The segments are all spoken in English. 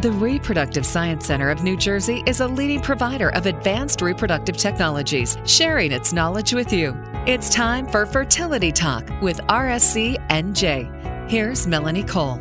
The Reproductive Science Center of New Jersey is a leading provider of advanced reproductive technologies, sharing its knowledge with you. It's time for Fertility Talk with RSC NJ. Here's Melanie Cole.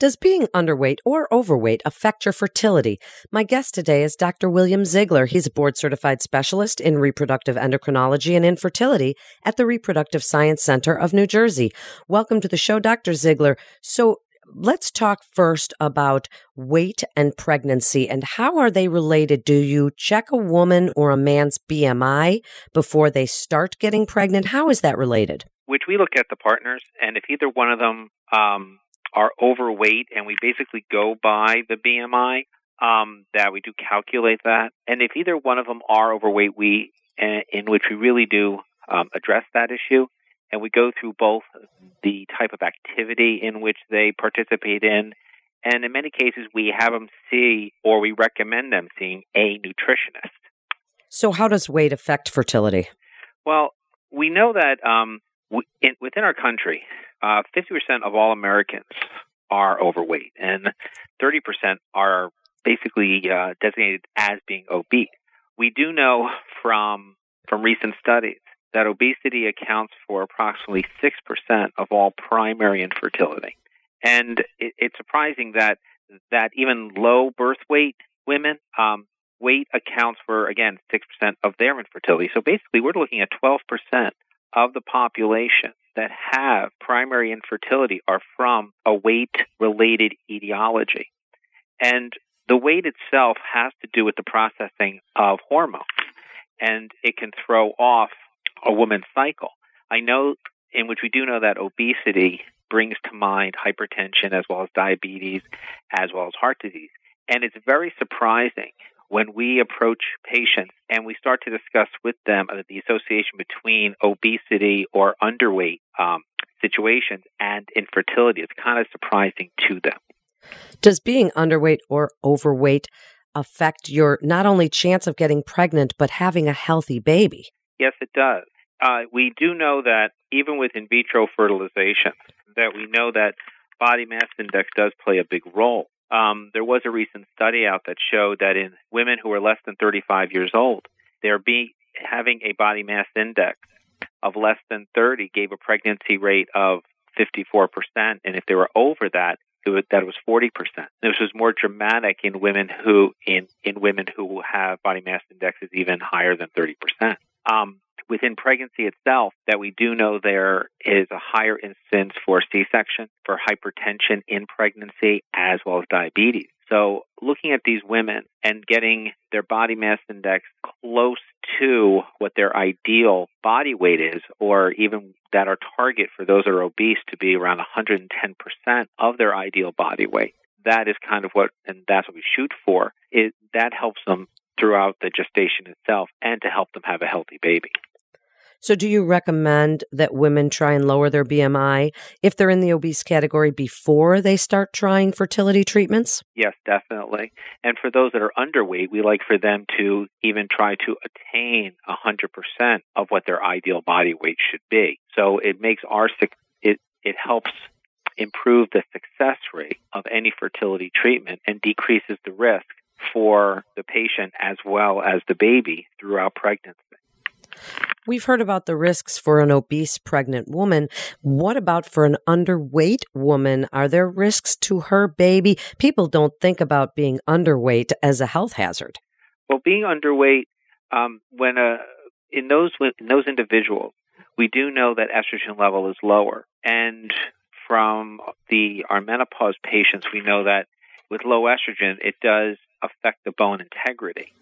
Does being underweight or overweight affect your fertility? My guest today is Dr. William Ziegler. He's a board certified specialist in reproductive endocrinology and infertility at the Reproductive Science Center of New Jersey. Welcome to the show, Dr. Ziegler. So, let's talk first about weight and pregnancy and how are they related? Do you check a woman or a man's BMI before they start getting pregnant? How is that related? Which we look at the partners, and if either one of them um, are overweight, and we basically go by the BMI. Um, that we do calculate that, and if either one of them are overweight, we uh, in which we really do um, address that issue, and we go through both the type of activity in which they participate in, and in many cases we have them see or we recommend them seeing a nutritionist. So, how does weight affect fertility? Well, we know that um, we, in, within our country, uh, 50% of all Americans are overweight, and 30% are basically uh, designated as being obese. We do know from from recent studies that obesity accounts for approximately 6% of all primary infertility. And it, it's surprising that that even low birth weight women um, weight accounts for again 6% of their infertility. So basically, we're looking at 12% of the population that have primary infertility are from a weight related etiology. And the weight itself has to do with the processing of hormones, and it can throw off a woman's cycle. I know, in which we do know that obesity brings to mind hypertension as well as diabetes, as well as heart disease. And it's very surprising when we approach patients and we start to discuss with them the association between obesity or underweight um, situations and infertility, it's kind of surprising to them. Does being underweight or overweight affect your not only chance of getting pregnant, but having a healthy baby? Yes, it does. Uh, we do know that even with in vitro fertilization, that we know that body mass index does play a big role. Um, there was a recent study out that showed that in women who are less than 35 years old, they're being having a body mass index of less than 30 gave a pregnancy rate of 54%, and if they were over that, it that was 40%. This was more dramatic in women who in in women who have body mass indexes even higher than 30%. Um, within pregnancy itself that we do know there is a higher incidence for C-section, for hypertension in pregnancy, as well as diabetes. So looking at these women and getting their body mass index close to what their ideal body weight is, or even that our target for those that are obese to be around 110% of their ideal body weight. That is kind of what, and that's what we shoot for. That helps them throughout the gestation itself and to help them have a healthy baby. So, do you recommend that women try and lower their BMI if they're in the obese category before they start trying fertility treatments? Yes, definitely. And for those that are underweight, we like for them to even try to attain 100% of what their ideal body weight should be. So, it makes our it it helps improve the success rate of any fertility treatment and decreases the risk for the patient as well as the baby throughout pregnancy. We've heard about the risks for an obese pregnant woman. What about for an underweight woman? Are there risks to her baby? People don't think about being underweight as a health hazard. Well, being underweight, um, when a, in those in those individuals, we do know that estrogen level is lower, and from the our menopause patients, we know that with low estrogen, it does affect the bone integrity.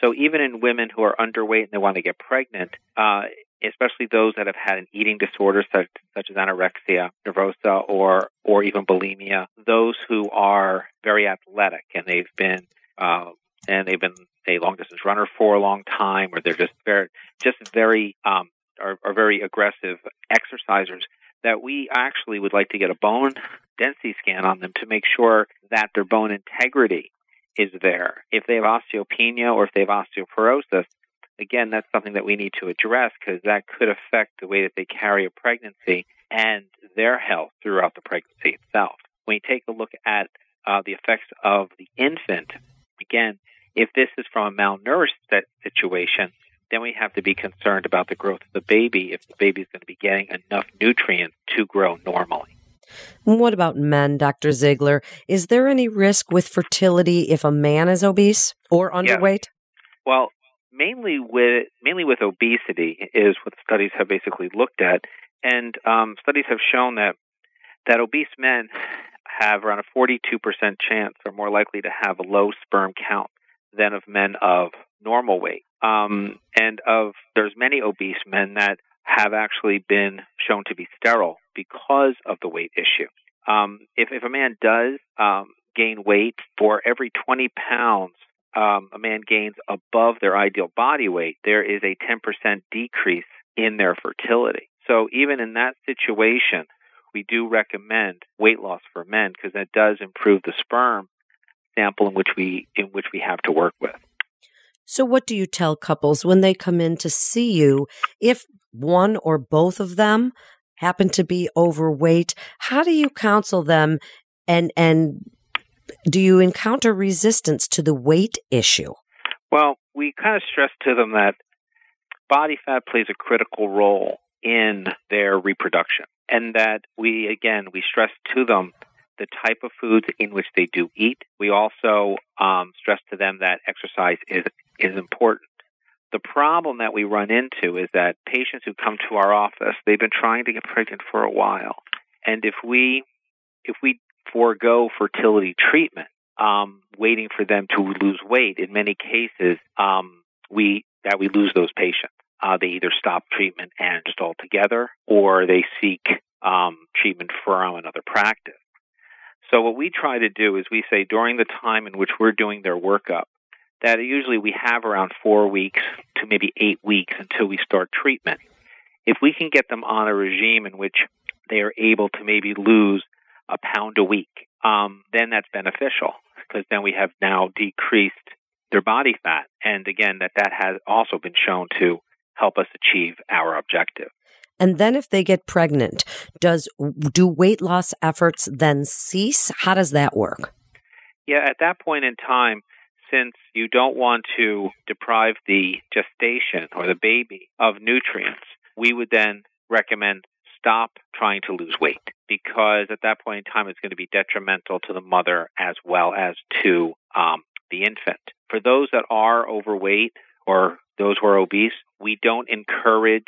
So even in women who are underweight and they want to get pregnant, uh, especially those that have had an eating disorder such, such as anorexia nervosa or or even bulimia, those who are very athletic and they've been uh, and they've been a long distance runner for a long time, or they're just very just very um, are, are very aggressive exercisers. That we actually would like to get a bone density scan on them to make sure that their bone integrity is there. If they have osteopenia or if they have osteoporosis, again, that's something that we need to address because that could affect the way that they carry a pregnancy and their health throughout the pregnancy itself. When you take a look at uh, the effects of the infant, again, if this is from a malnourished situation, then we have to be concerned about the growth of the baby if the baby is going to be getting enough nutrients to grow normally. What about men, Dr. Ziegler? Is there any risk with fertility if a man is obese or underweight? Well, mainly with mainly with obesity is what studies have basically looked at, and um, studies have shown that that obese men have around a 42% chance are more likely to have a low sperm count than of men of normal weight. Um, and of there's many obese men that have actually been shown to be sterile because of the weight issue. Um, if, if a man does um, gain weight, for every 20 pounds um, a man gains above their ideal body weight, there is a 10% decrease in their fertility. So even in that situation, we do recommend weight loss for men because that does improve the sperm sample in which we in which we have to work with. So what do you tell couples when they come in to see you if one or both of them happen to be overweight? How do you counsel them and and do you encounter resistance to the weight issue? Well, we kind of stress to them that body fat plays a critical role in their reproduction and that we again we stress to them the type of foods in which they do eat. We also um, stress to them that exercise is is important. The problem that we run into is that patients who come to our office, they've been trying to get pregnant for a while, and if we if we forego fertility treatment, um, waiting for them to lose weight, in many cases, um, we that we lose those patients. Uh, they either stop treatment and just altogether, or they seek um, treatment from another practice. So what we try to do is we say during the time in which we're doing their workup, that usually we have around four weeks to maybe eight weeks until we start treatment. If we can get them on a regime in which they are able to maybe lose a pound a week, um, then that's beneficial because then we have now decreased their body fat. And again, that that has also been shown to help us achieve our objective. And then if they get pregnant, does do weight loss efforts then cease? How does that work? Yeah, at that point in time, since you don't want to deprive the gestation or the baby of nutrients, we would then recommend stop trying to lose weight because at that point in time it's going to be detrimental to the mother as well as to um, the infant. For those that are overweight or those who are obese, we don't encourage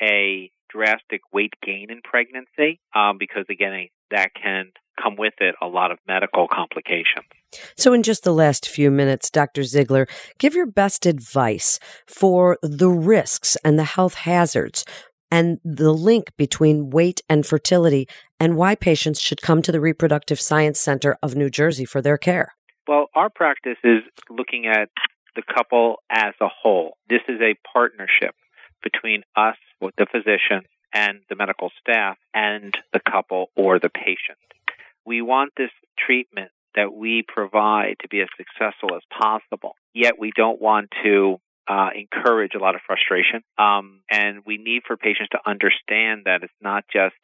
a drastic weight gain in pregnancy um, because, again, that can come with it a lot of medical complications. So, in just the last few minutes, Dr. Ziegler, give your best advice for the risks and the health hazards and the link between weight and fertility and why patients should come to the Reproductive Science Center of New Jersey for their care. Well, our practice is looking at the couple as a whole. This is a partnership between us, the physician, and the medical staff, and the couple or the patient. We want this treatment that we provide to be as successful as possible, yet we don't want to uh, encourage a lot of frustration. Um, and we need for patients to understand that it's not just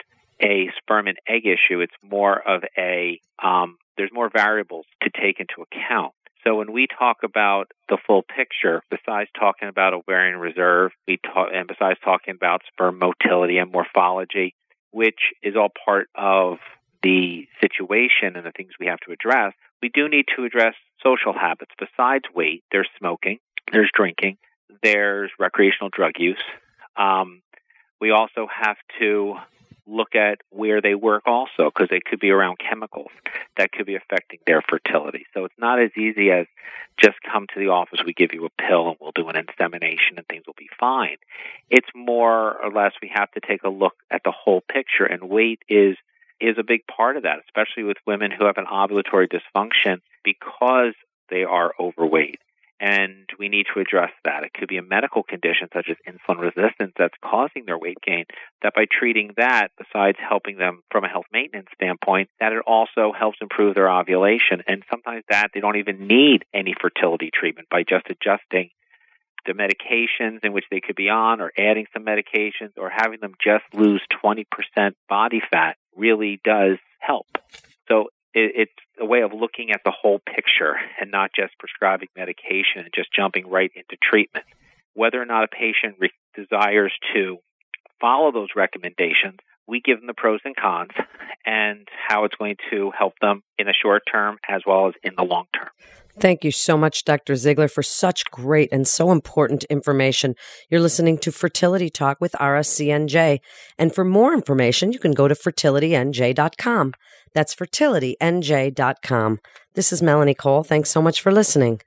a sperm and egg issue, it's more of a, um, there's more variables to take into account. So when we talk about the full picture, besides talking about ovarian reserve, we talk, and besides talking about sperm motility and morphology, which is all part of the situation and the things we have to address, we do need to address social habits. Besides weight, there's smoking, there's drinking, there's recreational drug use. Um, we also have to look at where they work also because they could be around chemicals that could be affecting their fertility. So it's not as easy as just come to the office, we give you a pill and we'll do an insemination and things will be fine. It's more or less we have to take a look at the whole picture and weight is is a big part of that, especially with women who have an ovulatory dysfunction because they are overweight and we need to address that. It could be a medical condition such as insulin resistance that's causing their weight gain. That by treating that, besides helping them from a health maintenance standpoint, that it also helps improve their ovulation. And sometimes that they don't even need any fertility treatment by just adjusting the medications in which they could be on or adding some medications or having them just lose 20% body fat really does help. So it's a way of looking at the whole picture and not just prescribing medication and just jumping right into treatment. Whether or not a patient re- desires to follow those recommendations, we give them the pros and cons and how it's going to help them in the short term as well as in the long term. Thank you so much, Dr. Ziegler, for such great and so important information. You're listening to Fertility Talk with RSCNJ. And for more information, you can go to fertilitynj.com. That's fertilitynj.com. This is Melanie Cole. Thanks so much for listening.